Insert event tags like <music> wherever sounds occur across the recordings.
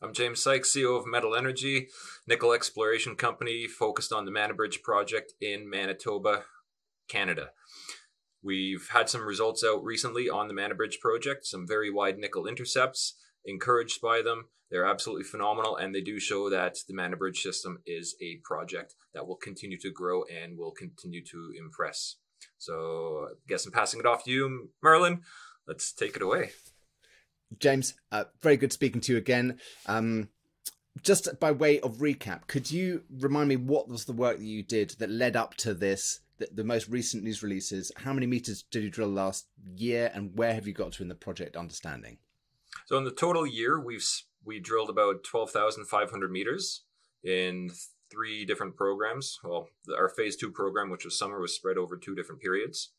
I'm James Sykes, CEO of Metal Energy, nickel exploration company focused on the Manibridge project in Manitoba, Canada. We've had some results out recently on the Manibridge project, some very wide nickel intercepts, encouraged by them. They're absolutely phenomenal, and they do show that the Manibridge system is a project that will continue to grow and will continue to impress. So, I guess I'm passing it off to you, Merlin. Let's take it away. James, uh, very good speaking to you again. Um, just by way of recap, could you remind me what was the work that you did that led up to this, the, the most recent news releases? How many meters did you drill last year, and where have you got to in the project understanding? So, in the total year, we've we drilled about twelve thousand five hundred meters in three different programs. Well, our phase two program, which was summer, was spread over two different periods.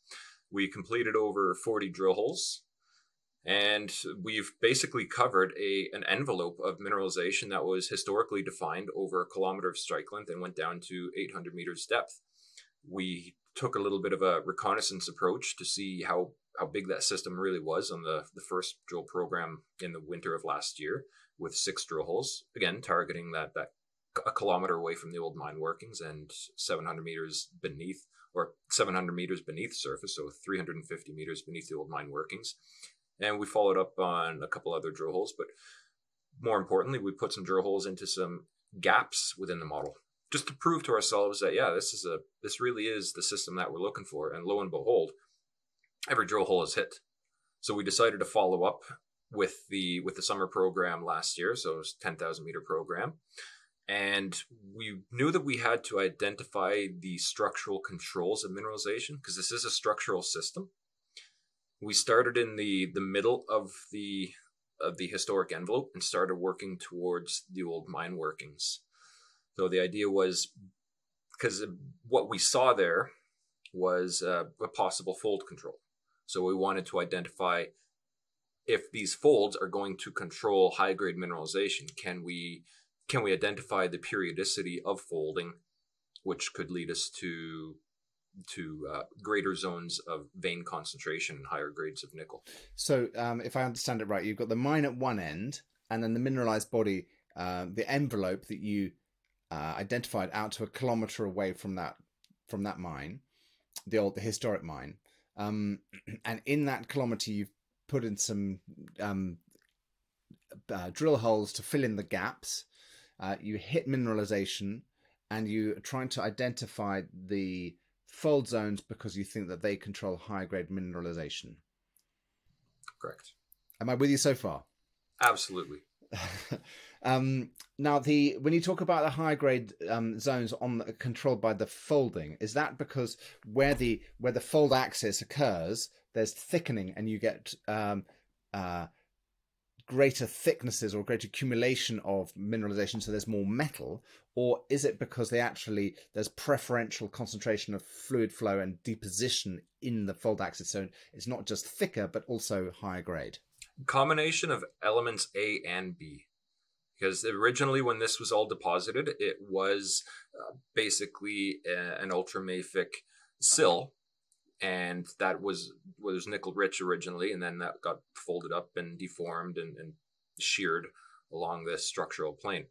We completed over 40 drill holes and we've basically covered a an envelope of mineralization that was historically defined over a kilometer of strike length and went down to 800 meters depth. We took a little bit of a reconnaissance approach to see how how big that system really was on the the first drill program in the winter of last year with six drill holes again targeting that that a kilometer away from the old mine workings and 700 meters beneath or 700 meters beneath surface so 350 meters beneath the old mine workings and we followed up on a couple other drill holes. But more importantly, we put some drill holes into some gaps within the model just to prove to ourselves that yeah, this is a this really is the system that we're looking for. And lo and behold, every drill hole is hit. So we decided to follow up with the with the summer program last year. So it was ten thousand meter program. And we knew that we had to identify the structural controls of mineralization because this is a structural system we started in the the middle of the of the historic envelope and started working towards the old mine workings. So the idea was because what we saw there was uh, a possible fold control. So we wanted to identify if these folds are going to control high grade mineralization. Can we can we identify the periodicity of folding, which could lead us to to uh, greater zones of vein concentration and higher grades of nickel. So, um, if I understand it right, you've got the mine at one end, and then the mineralized body, uh, the envelope that you uh, identified out to a kilometer away from that from that mine, the old the historic mine. Um, <clears throat> and in that kilometer, you've put in some um, uh, drill holes to fill in the gaps. Uh, you hit mineralization, and you are trying to identify the fold zones because you think that they control high grade mineralization. Correct. Am I with you so far? Absolutely. <laughs> um, now, the when you talk about the high grade um, zones on controlled by the folding, is that because where the where the fold axis occurs, there's thickening, and you get um, uh, greater thicknesses or greater accumulation of mineralization so there's more metal or is it because they actually there's preferential concentration of fluid flow and deposition in the fold axis so it's not just thicker but also higher grade? Combination of elements a and b. Because originally when this was all deposited it was uh, basically a, an ultramafic sill and that was was nickel rich originally, and then that got folded up and deformed and, and sheared along this structural plane.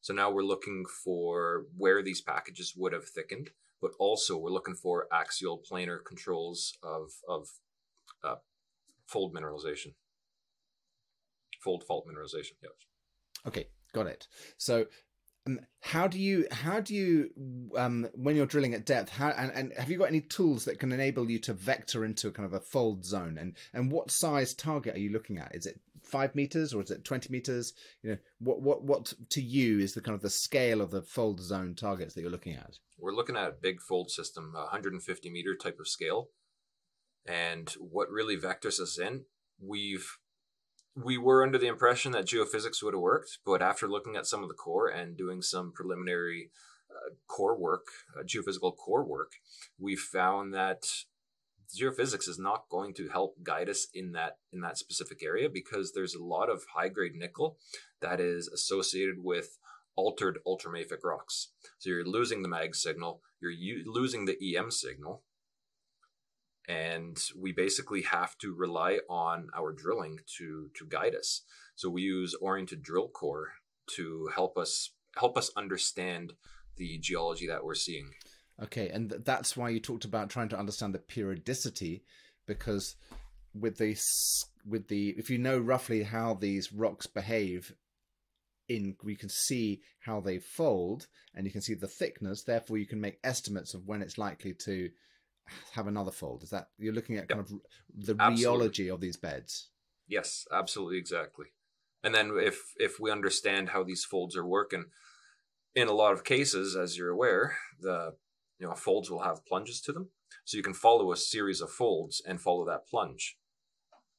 So now we're looking for where these packages would have thickened, but also we're looking for axial planar controls of of uh, fold mineralization, fold fault mineralization. Yes. Okay, got it. So how do you how do you um, when you're drilling at depth how and, and have you got any tools that can enable you to vector into a kind of a fold zone? And and what size target are you looking at? Is it five meters or is it 20 meters? You know what what what to you is the kind of the scale of the fold zone targets that you're looking at? We're looking at a big fold system 150 meter type of scale. And what really vectors us in we've we were under the impression that geophysics would have worked, but after looking at some of the core and doing some preliminary uh, core work, uh, geophysical core work, we found that geophysics is not going to help guide us in that in that specific area because there's a lot of high grade nickel that is associated with altered ultramafic rocks. So you're losing the mag signal, you're u- losing the EM signal, and we basically have to rely on our drilling to to guide us. So we use oriented drill core to help us help us understand the geology that we're seeing. Okay, and th- that's why you talked about trying to understand the periodicity, because with the with the if you know roughly how these rocks behave, in we can see how they fold, and you can see the thickness. Therefore, you can make estimates of when it's likely to have another fold. Is that you're looking at kind yep. of the absolutely. rheology of these beds? Yes, absolutely, exactly. And then if if we understand how these folds are working, in a lot of cases, as you're aware, the you know folds will have plunges to them, so you can follow a series of folds and follow that plunge.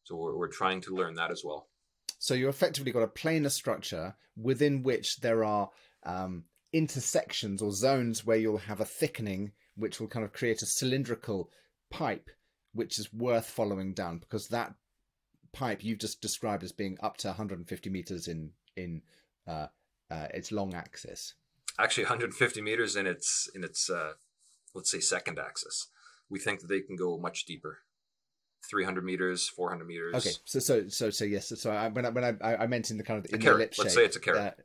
So we're, we're trying to learn that as well. So you effectively got a planar structure within which there are um, intersections or zones where you'll have a thickening, which will kind of create a cylindrical pipe, which is worth following down because that pipe you've just described as being up to 150 meters in in uh, uh, its long axis. Actually, 150 meters in its in its uh, let's say second axis. We think that they can go much deeper. 300 meters, 400 meters. Okay, so so so so yes. So I, when I, when I I meant in the kind of in the lip Let's shape, say it's a carrot.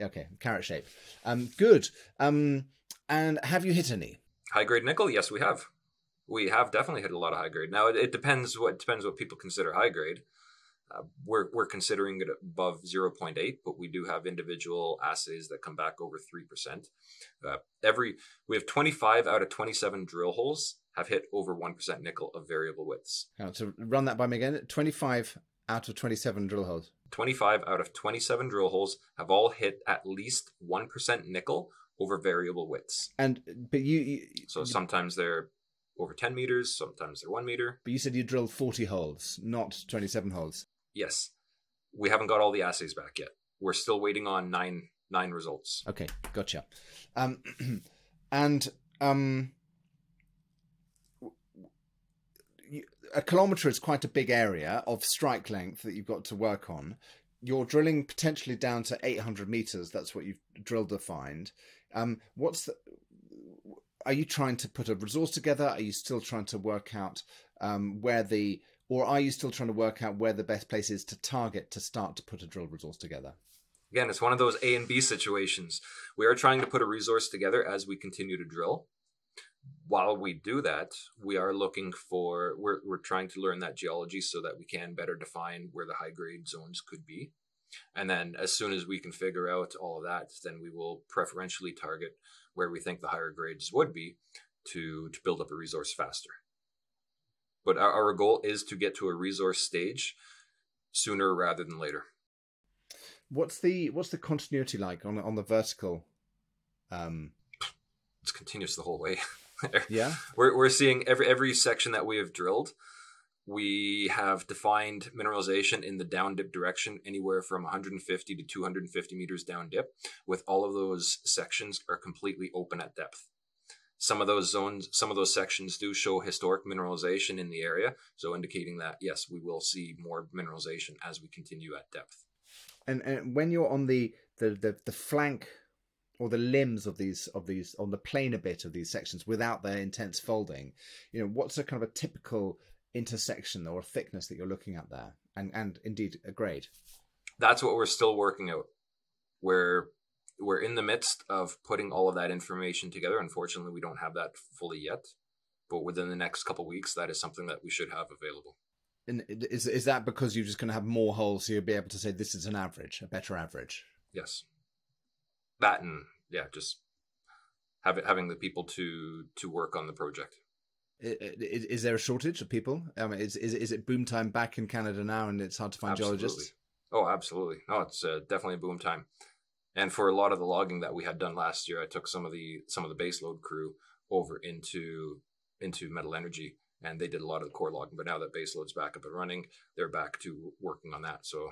Uh, okay, carrot shape. Um, good. Um, and have you hit any high grade nickel? Yes, we have. We have definitely hit a lot of high grade. Now it, it depends what depends what people consider high grade. Uh, we're, we're considering it above 0.8, but we do have individual assays that come back over 3%. Uh, every We have 25 out of 27 drill holes have hit over 1% nickel of variable widths. Now, to run that by me again 25 out of 27 drill holes. 25 out of 27 drill holes have all hit at least 1% nickel over variable widths. And, but you. you so sometimes they're over 10 meters, sometimes they're one meter. But you said you drilled 40 holes, not 27 holes. Yes. We haven't got all the assays back yet. We're still waiting on nine nine results. Okay, gotcha. Um, <clears throat> and um, a kilometer is quite a big area of strike length that you've got to work on. You're drilling potentially down to 800 meters. That's what you've drilled to find. Um, what's the? Are you trying to put a resource together? Are you still trying to work out um, where the or are you still trying to work out where the best place is to target to start to put a drill resource together? Again, it's one of those A and B situations. We are trying to put a resource together as we continue to drill. While we do that, we are looking for we're we're trying to learn that geology so that we can better define where the high grade zones could be. And then as soon as we can figure out all of that, then we will preferentially target where we think the higher grades would be to to build up a resource faster but our, our goal is to get to a resource stage sooner rather than later. What's the what's the continuity like on on the vertical? Um... It's continuous the whole way. <laughs> yeah, we're we're seeing every every section that we have drilled. We have defined mineralization in the down dip direction, anywhere from 150 to 250 meters down dip. With all of those sections are completely open at depth some of those zones, some of those sections do show historic mineralization in the area, so indicating that yes, we will see more mineralization as we continue at depth. And, and when you're on the, the, the, the flank or the limbs of these of these on the planar bit of these sections without their intense folding, you know, what's a kind of a typical intersection or thickness that you're looking at there, and and indeed a grade. That's what we're still working out. We're we're in the midst of putting all of that information together. Unfortunately, we don't have that fully yet, but within the next couple weeks, that is something that we should have available. And is is that because you're just going to have more holes, so you'll be able to say this is an average, a better average? Yes. That and yeah, just have having the people to to work on the project. Is, is there a shortage of people? I mean, is, is is it boom time back in Canada now, and it's hard to find absolutely. geologists? Oh, absolutely. No, it's uh, definitely boom time. And for a lot of the logging that we had done last year, I took some of the some of the baseload crew over into into Metal Energy, and they did a lot of the core logging. But now that baseload's back up and running, they're back to working on that. So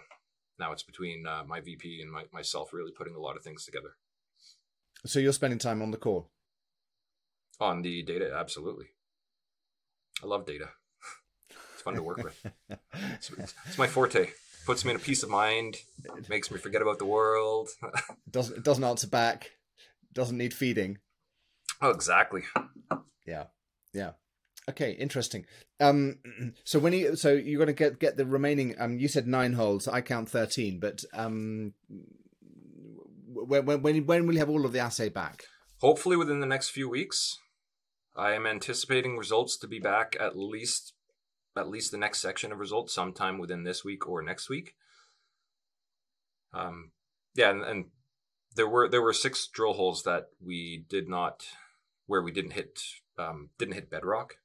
now it's between uh, my VP and my, myself really putting a lot of things together. So you're spending time on the core, on the data, absolutely. I love data. it's fun to work with. <laughs> It's, it's, my forte puts me in a peace of mind, makes me forget about the world. <laughs> doesn't it doesn't answer back, doesn't need feeding. Oh, exactly. Yeah, yeah. Okay, interesting. Um, <clears throat> so when you so you're going to get get the remaining. Um, you said nine holes. I count thirteen, but um, when, when when will you have all of the assay back? Hopefully within the next few weeks. I am anticipating results to be back at least at least the next section of results sometime within this week or next week. Um, yeah, and, and there were there were six drill holes that we did not where we didn't hit um, didn't hit bedrock.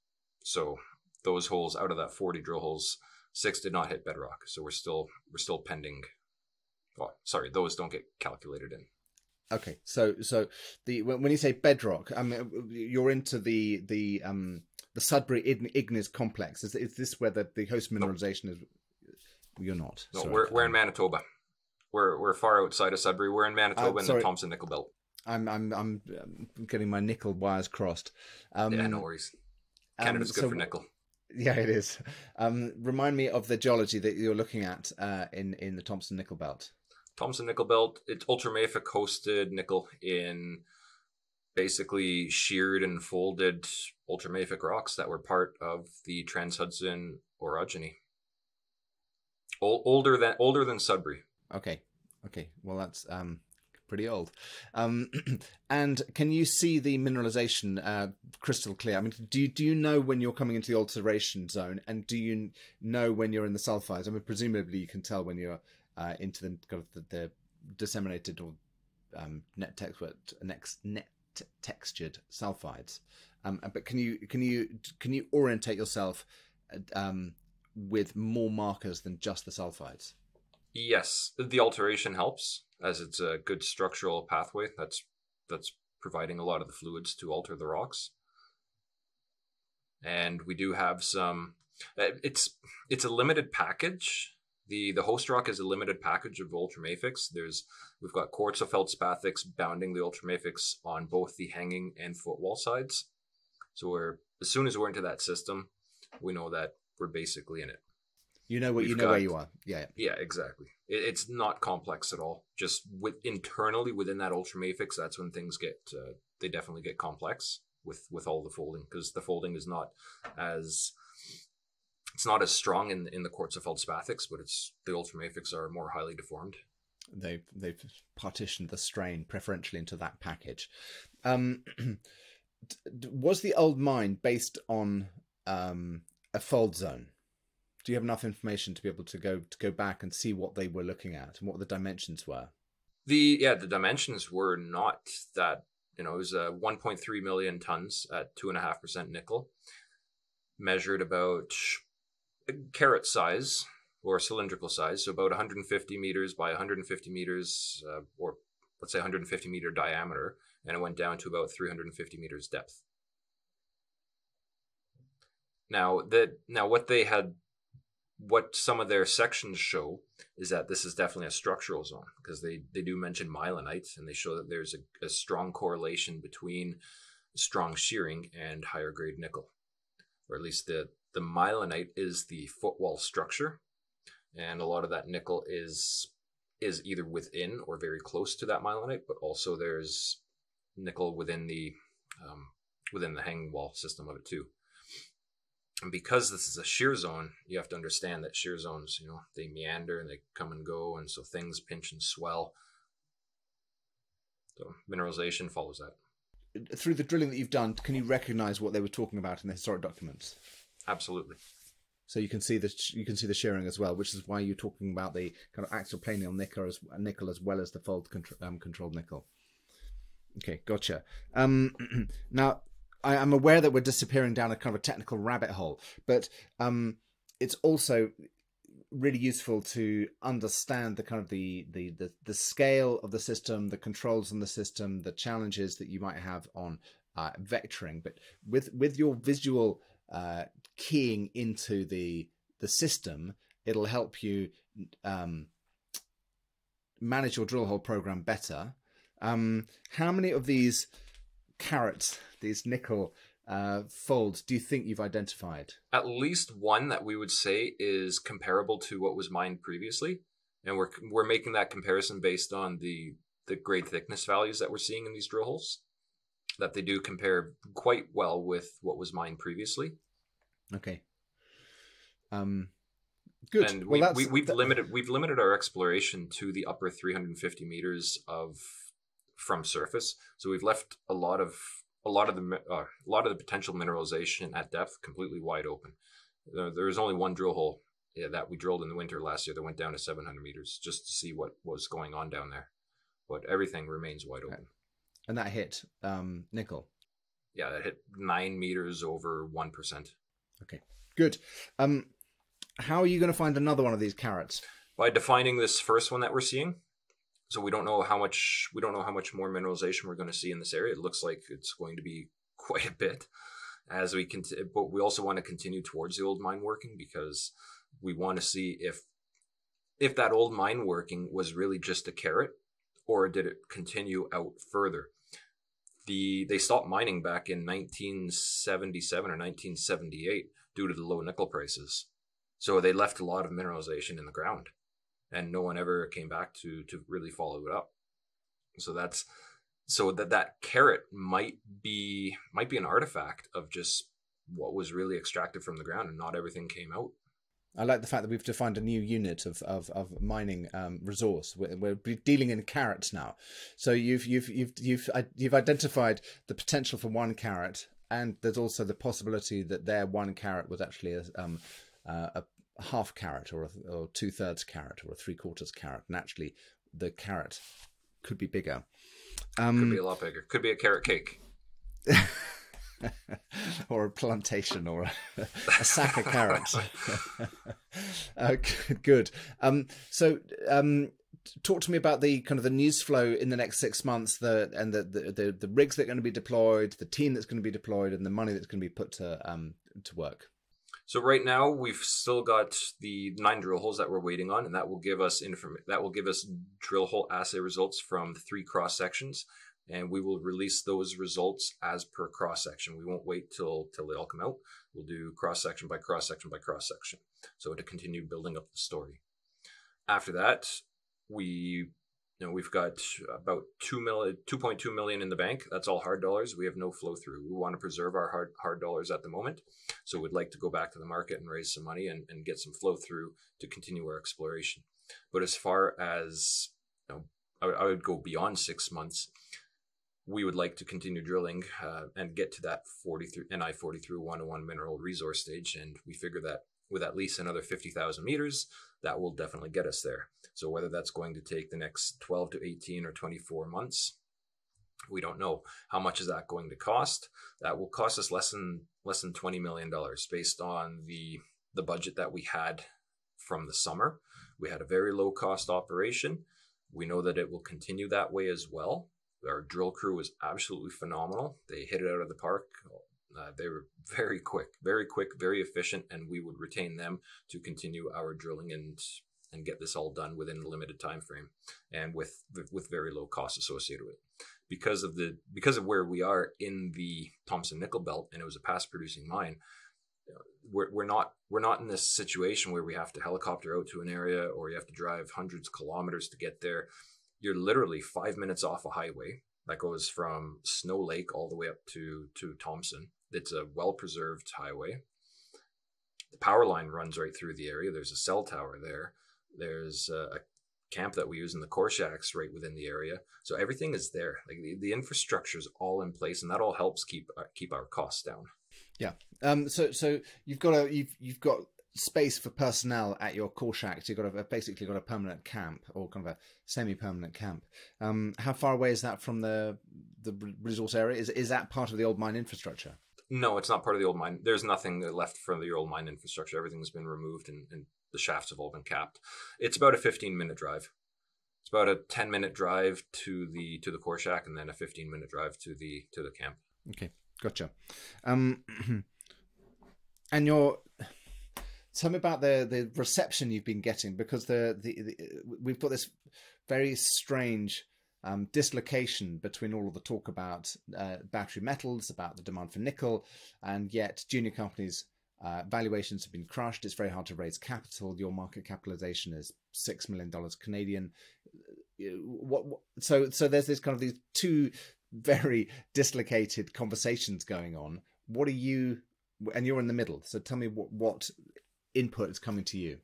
So those holes out of that 40 drill holes, six did not hit bedrock. So we're still we're still pending. Well, sorry, those don't get calculated in. Okay, so so the when you say bedrock, I mean you're into the the um the Sudbury Igneous complex. Is is this where the, the host mineralization is? You're not. No, sorry. we're we're in Manitoba. We're we're far outside of Sudbury. We're in Manitoba in the Thompson Nickel Belt. I'm I'm I'm getting my nickel wires crossed. Um, yeah, no worries. Canada's um, good so, for nickel. Yeah, it is. Um, remind me of the geology that you're looking at uh, in in the Thompson Nickel Belt. Thompson Nickel Belt. It's ultramafic hosted nickel in basically sheared and folded ultramafic rocks that were part of the Trans Hudson orogeny. O- older than older than Sudbury. Okay, okay. Well, that's um, pretty old. Um, <clears throat> and can you see the mineralization uh, crystal clear? I mean, do do you know when you're coming into the alteration zone, and do you know when you're in the sulfides? I mean, presumably you can tell when you're uh, into the, kind the, the disseminated or um, net textured next net textured sulfides. Um, but can you can you can you orientate yourself um, with more markers than just the sulfides? Yes, the alteration helps as it's a good structural pathway that's that's providing a lot of the fluids to alter the rocks. And we do have some. Uh, it's it's a limited package the the host rock is a limited package of ultramafics. There's we've got quartzofeldspathics bounding the ultramafics on both the hanging and footwall sides. So we're as soon as we're into that system, we know that we're basically in it. You know what we've you know got, where you are. Yeah. Yeah, exactly. It, it's not complex at all. Just with internally within that ultramafics, that's when things get uh, they definitely get complex with with all the folding because the folding is not as it's not as strong in in the quartzofeldspathics, but it's the ultramafics are more highly deformed. They've they've partitioned the strain preferentially into that package. Um, <clears throat> was the old mine based on um, a fold zone? Do you have enough information to be able to go to go back and see what they were looking at and what the dimensions were? The yeah, the dimensions were not that. You know, it was uh, 1.3 million tons at two and a half percent nickel, measured about carrot size or cylindrical size, so about 150 meters by 150 meters, uh, or let's say 150 meter diameter, and it went down to about 350 meters depth. Now that now what they had, what some of their sections show is that this is definitely a structural zone because they they do mention mylonite and they show that there's a, a strong correlation between strong shearing and higher grade nickel, or at least the the mylonite is the footwall structure, and a lot of that nickel is is either within or very close to that mylonite, but also there's nickel within the um, within the hanging wall system of it too. And because this is a shear zone, you have to understand that shear zones, you know, they meander and they come and go, and so things pinch and swell. So mineralization follows that. Through the drilling that you've done, can you recognize what they were talking about in the historic documents? Absolutely. So you can see the you can see the shearing as well, which is why you're talking about the kind of axial planar nickel as nickel as well as the fold contr- um, controlled nickel. Okay, gotcha. Um, <clears throat> now I, am aware that we're disappearing down a kind of a technical rabbit hole, but um, it's also really useful to understand the kind of the, the the the scale of the system, the controls on the system, the challenges that you might have on uh, vectoring. But with with your visual uh, keying into the the system, it'll help you um, manage your drill hole program better. Um, how many of these carrots, these nickel uh, folds, do you think you've identified? At least one that we would say is comparable to what was mined previously, and we're we're making that comparison based on the the grade thickness values that we're seeing in these drill holes. That they do compare quite well with what was mined previously. Okay. Um, Good. And well, we, we, have limited we've limited our exploration to the upper 350 meters of from surface. So we've left a lot of a lot of the uh, a lot of the potential mineralization at depth completely wide open. Uh, there was only one drill hole yeah, that we drilled in the winter last year that went down to 700 meters just to see what was going on down there. But everything remains wide open. And that hit um, nickel. Yeah, that hit nine meters over one percent. Okay, good. Um, how are you going to find another one of these carrots? By defining this first one that we're seeing. So we don't know how much we don't know how much more mineralization we're going to see in this area. It looks like it's going to be <laughs> quite a bit as we continue. But we also want to continue towards the old mine working because we want to see if if that old mine working was really just a carrot or did it continue out further. The they stopped mining back in 1977 or 1978 due to the low nickel prices. So they left a lot of mineralization in the ground, and no one ever came back to to really follow it up. So that's so that that carrot might be might be an artifact of just what was really extracted from the ground, and not everything came out. I like the fact that we've defined a new unit of of, of mining um, resource. We're, we're, dealing in carats now, so you've you've you've you've you've identified the potential for one carat, and there's also the possibility that their one carat was actually a, um, uh, a half carat or a, or two thirds carat or a three quarters carat, and actually the carat could be bigger. Um, could be a lot bigger. Could be a carrot cake. <laughs> or a plantation or a, a sack of carrots. <laughs> <laughs> uh, good. Um, so, um, talk to me about the kind of the news flow in the next six months, the and the the, the, the rigs that are going to be deployed, the team that's going to be deployed, and the money that's going to be put to um, to work. So right now we've still got the nine drill holes that we're waiting on, and that will give us inform- that will give us drill hole assay results from three cross sections, and we will release those results as per cross section. We won't wait till till they all come out. We'll do cross section by cross section by cross section, so to continue building up the story. After that, we you know, we've got about two million, 2.2 million in the bank. That's all hard dollars. We have no flow through. We want to preserve our hard hard dollars at the moment. So we'd like to go back to the market and raise some money and, and get some flow through to continue our exploration. But as far as you know, I, I would go beyond six months. We would like to continue drilling uh, and get to that 43 NI 43 101 mineral resource stage. And we figure that with at least another 50,000 meters, that will definitely get us there. So whether that's going to take the next 12 to 18 or 24 months, we don't know. How much is that going to cost? That will cost us less than less than 20 million dollars based on the the budget that we had from the summer. We had a very low cost operation. We know that it will continue that way as well. Our drill crew was absolutely phenomenal. They hit it out of the park. Uh, they were very quick, very quick, very efficient, and we would retain them to continue our drilling and and get this all done within a limited time frame and with with very low costs associated with it. Because of the because of where we are in the Thompson Nickel Belt, and it was a past producing mine, we're, we're not we're not in this situation where we have to helicopter out to an area or you have to drive hundreds of kilometers to get there. You're literally five minutes off a highway that goes from Snow Lake all the way up to to Thompson. It's a well preserved highway. The power line runs right through the area. There's a cell tower there. There's a camp that we use in the core shacks right within the area. So everything is there. Like the, the infrastructure is all in place, and that all helps keep uh, keep our costs down. Yeah. Um. So so you've got a you've you've got space for personnel at your core shack. So you've got a, basically got a permanent camp or kind of a semi-permanent camp. Um. How far away is that from the the resource area? Is is that part of the old mine infrastructure? No, it's not part of the old mine. There's nothing left from the old mine infrastructure. Everything's been removed and, and the shafts have all been capped. It's about a 15 minute drive. It's about a 10 minute drive to the to the core shack and then a 15 minute drive to the to the camp. Okay, gotcha. Um, <clears throat> and your tell me about the the reception you've been getting because the, the, the we've got this very strange um, dislocation between all of the talk about uh, battery metals, about the demand for nickel, and yet junior companies' uh, valuations have been crushed. It's very hard to raise capital. Your market capitalization is six million dollars Canadian. Uh, what, what, so so there's this kind of these two very dislocated conversations going on. What are you? And you're in the middle. So tell me what what input is coming to you.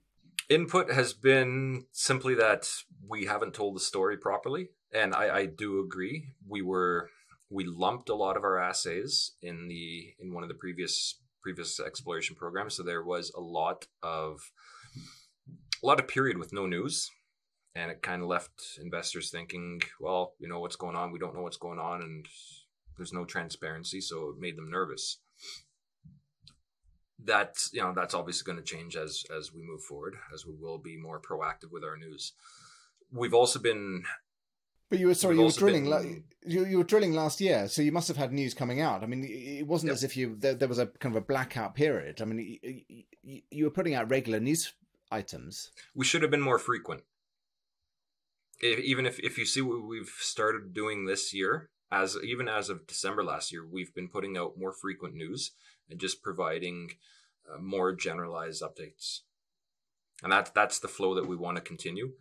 Input has been simply that we haven't told the story properly, and I, I do agree. We were we lumped a lot of our assays in the in one of the previous previous exploration programs, so there was a lot of a lot of period with no news and it kind of left investors thinking, well, you know what's going on, we don't know what's going on, and there's no transparency, so it made them nervous. That's you know that's obviously going to change as as we move forward, as we will be more proactive with our news. We've also been. But you were sorry, you were drilling. Been, you, you were drilling last year, so you must have had news coming out. I mean, it wasn't yep. as if you there, there, was a kind of a blackout period. I mean, you, you were putting out regular news items. We should have been more frequent if, even if, if you see what we've started doing this year, as even as of December last year, we've been putting out more frequent news and just providing uh, more generalized updates, and that's that's the flow that we want to continue.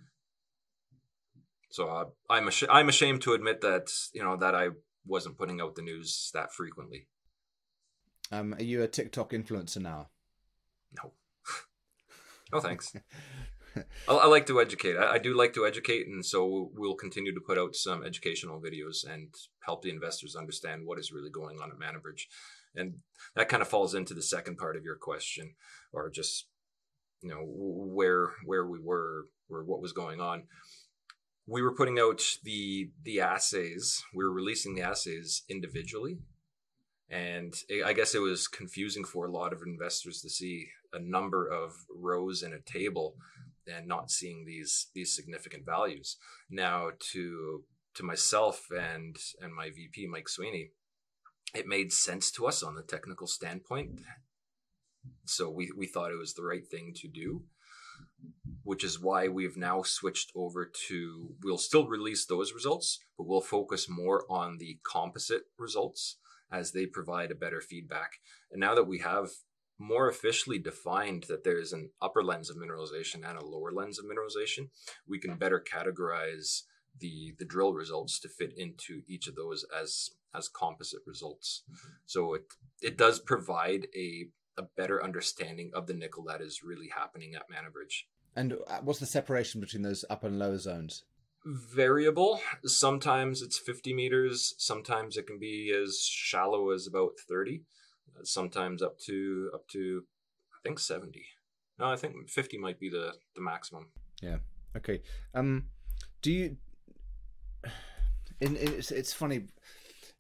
So uh, I'm ash- I'm ashamed to admit that you know that I wasn't putting out the news that frequently. Um, are you a TikTok influencer now? No. <laughs> no thanks. <laughs> I, I, like to educate. I, I, do like to educate, and so we'll continue to put out some educational videos and help the investors understand what is really going on at Manibridge. And that kind of falls into the second part of your question, or just you know where where we were, or what was going on. We were putting out the the assays. We were releasing the assays individually, and I guess it was confusing for a lot of investors to see a number of rows in a table and not seeing these these significant values. Now to to myself and and my VP Mike Sweeney, it made sense to us on the technical standpoint. So we we thought it was the right thing to do, which is why we've now switched over to we'll still release those results, but we'll focus more on the composite results as they provide a better feedback. And now that we have more officially defined that there's an upper lens of mineralization and a lower lens of mineralization, we can better categorize the the drill results to fit into each of those as as composite results. Mm-hmm. So it it does provide a a better understanding of the nickel that is really happening at Manibridge. And uh, what's the separation between those upper and lower zones? Variable. Sometimes it's 50 meters. Sometimes it can be as shallow as about 30 sometimes up to up to I think seventy. No, I think fifty might be the the maximum. Yeah. Okay. Um, do you? It's, it's funny,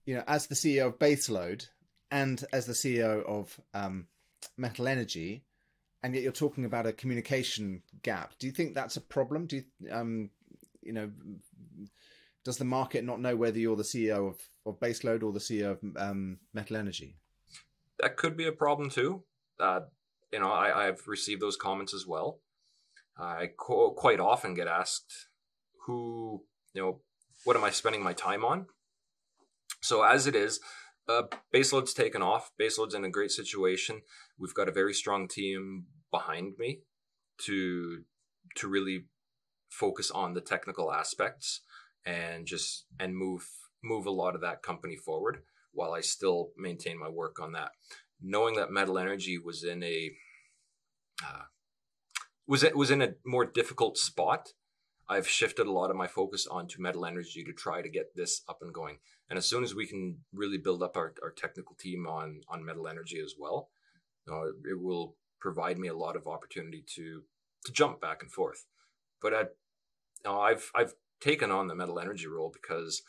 you know, as the CEO of Baseload and as the CEO of um, Metal Energy, and yet you're talking about a communication gap. Do you think that's a problem? Do you, um, you know, does the market not know whether you're the CEO of, of Baseload or the CEO of um, Metal Energy? that could be a problem too. Uh, you know, I, I've received those comments as well. I co- quite often get asked, "Who, you know, what am I spending my time on?" So as it is, uh, baseload's taken off. Baseload's in a great situation. We've got a very strong team behind me to to really focus on the technical aspects and just and move move a lot of that company forward while I still maintain my work on that. Knowing that Metal Energy was in a uh, was it was in a more difficult spot, I've shifted a lot of my focus onto Metal Energy to try to get this up and going. And as soon as we can really build up our, our technical team on on Metal Energy as well, uh, it will provide me a lot of opportunity to to jump back and forth. But I, you know, I've I've taken on the Metal Energy role because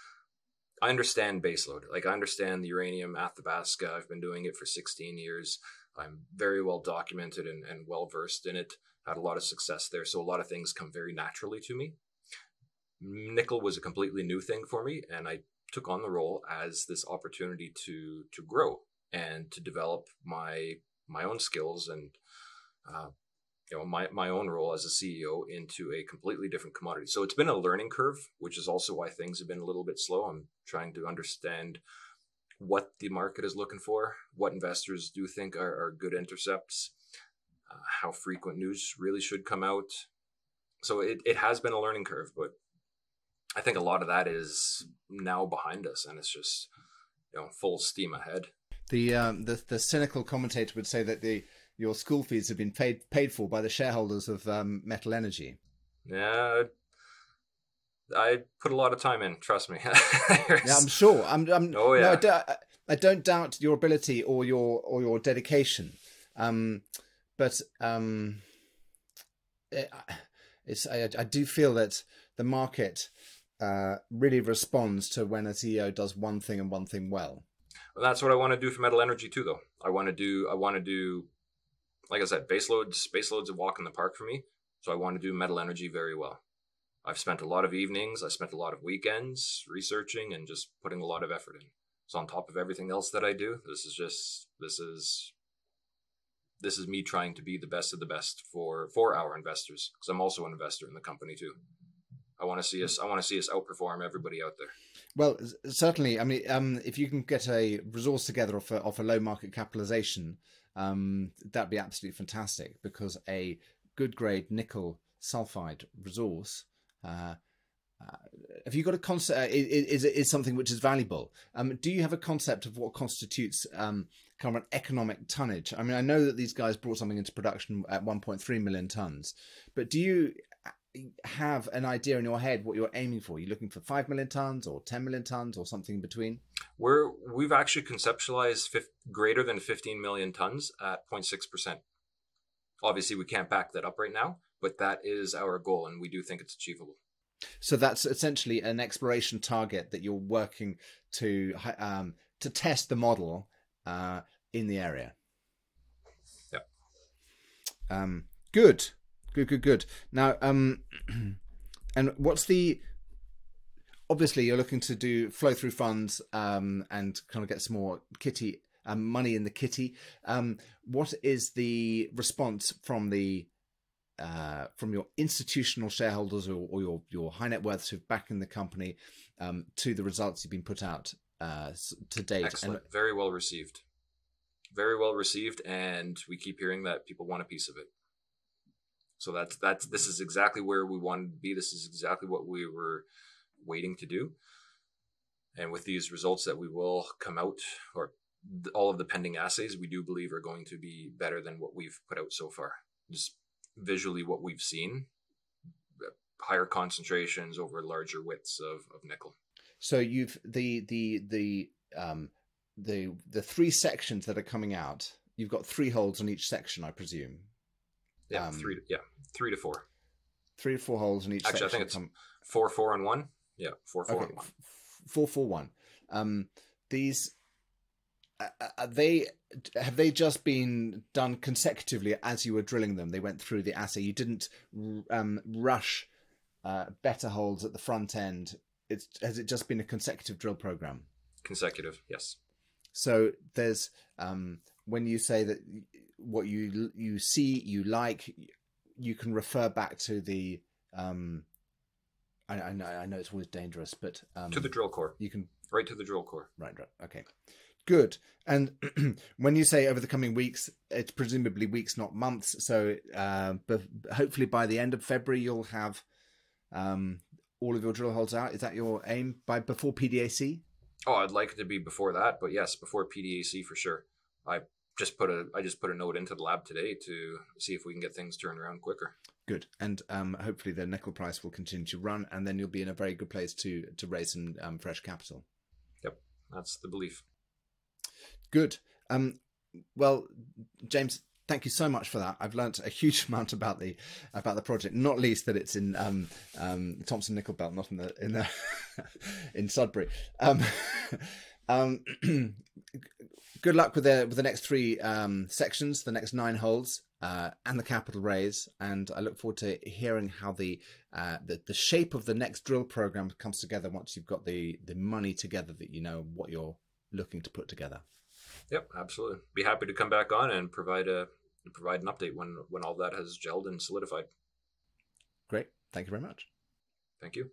I understand baseload. Like I understand the uranium Athabasca. I've been doing it for 16 years. I'm very well documented and, and well versed in it. Had a lot of success there, so a lot of things come very naturally to me. Nickel was a completely new thing for me, and I took on the role as this opportunity to to grow and to develop my my own skills and uh, you know my, my own role as a ceo into a completely different commodity. So it's been a learning curve which is also why things have been a little bit slow. I'm trying to understand what the market is looking for what investors do think are, are good intercepts uh, how frequent news really should come out so it, it has been a learning curve but i think a lot of that is now behind us and it's just you know full steam ahead the um, the, the cynical commentator would say that the your school fees have been paid paid for by the shareholders of um, Metal Energy. Yeah, I put a lot of time in. Trust me. <laughs> yeah, I'm sure. I'm. I'm oh yeah. No, I, don't, I, don't, doubt your ability or your or your dedication. Um, but um, it, it's I, I do feel that the market uh, really responds to when a CEO does one thing and one thing well. well. That's what I want to do for Metal Energy too, though. I want to do. I want to do. Like I said, base loads. Base a walk in the park for me. So I want to do Metal Energy very well. I've spent a lot of evenings, I spent a lot of weekends researching and just putting a lot of effort in. So on top of everything else that I do, this is just this is this is me trying to be the best of the best for for our investors because I'm also an investor in the company too. I want to see us I want to see us outperform everybody out there. Well, certainly. I mean, um, if you can get a resource together off a, off a low market capitalization, um, that'd be absolutely fantastic because a good grade nickel sulfide resource uh, uh, have you got a concept? Uh, is, is something which is valuable? Um, do you have a concept of what constitutes um, kind of an economic tonnage? I mean, I know that these guys brought something into production at 1.3 million tons, but do you have an idea in your head what you're aiming for? Are you looking for five million tons or 10 million tons or something in between? We're we've actually conceptualized fif- greater than 15 million tons at 0.6 percent. Obviously, we can't back that up right now, but that is our goal, and we do think it's achievable. So that's essentially an exploration target that you're working to um, to test the model uh, in the area. Yeah. Um, good, good, good, good. Now, um, <clears throat> and what's the? Obviously, you're looking to do flow through funds um, and kind of get some more kitty um, money in the kitty. Um, what is the response from the uh, from your institutional shareholders or, or, your your high net worths who've backed in the company um, to the results you've been put out uh, to date. Excellent. And, Very well received. Very well received, and we keep hearing that people want a piece of it. So that's that's this is exactly where we wanted to be. This is exactly what we were waiting to do. And with these results that we will come out, or all of the pending assays, we do believe are going to be better than what we've put out so far. Just visually what we've seen higher concentrations over larger widths of, of nickel so you've the the the um the the three sections that are coming out you've got three holes on each section i presume yeah um, three yeah three to four three to four holes in each section. actually section. i think it's four four and one yeah four four okay. and one four four one um these uh, uh, they have they just been done consecutively as you were drilling them? They went through the assay. You didn't um, rush uh, better holes at the front end. It's has it just been a consecutive drill program? Consecutive, yes. So there's um, when you say that what you you see you like, you can refer back to the. Um, I, I know I know it's always dangerous, but um, to the drill core. You can right to the drill core. Right, right, okay. Good. And <clears throat> when you say over the coming weeks, it's presumably weeks, not months. So, uh, but hopefully by the end of February, you'll have um, all of your drill holes out. Is that your aim by before PDAC? Oh, I'd like it to be before that, but yes, before PDAC for sure. I just put a I just put a note into the lab today to see if we can get things turned around quicker. Good, and um, hopefully the nickel price will continue to run, and then you'll be in a very good place to to raise some um, fresh capital. Yep, that's the belief. Good. Um, well, James, thank you so much for that. I've learnt a huge <laughs> amount about the about the project, not least that it's in um, um, Thompson Nickel Belt, not in the in the <laughs> in Sudbury. Um, <laughs> um, <clears throat> good luck with the with the next three um, sections, the next nine holes, uh, and the capital raise. And I look forward to hearing how the, uh, the the shape of the next drill program comes together once you've got the the money together that you know what you're looking to put together. Yep, absolutely. Be happy to come back on and provide a provide an update when when all that has gelled and solidified. Great. Thank you very much. Thank you.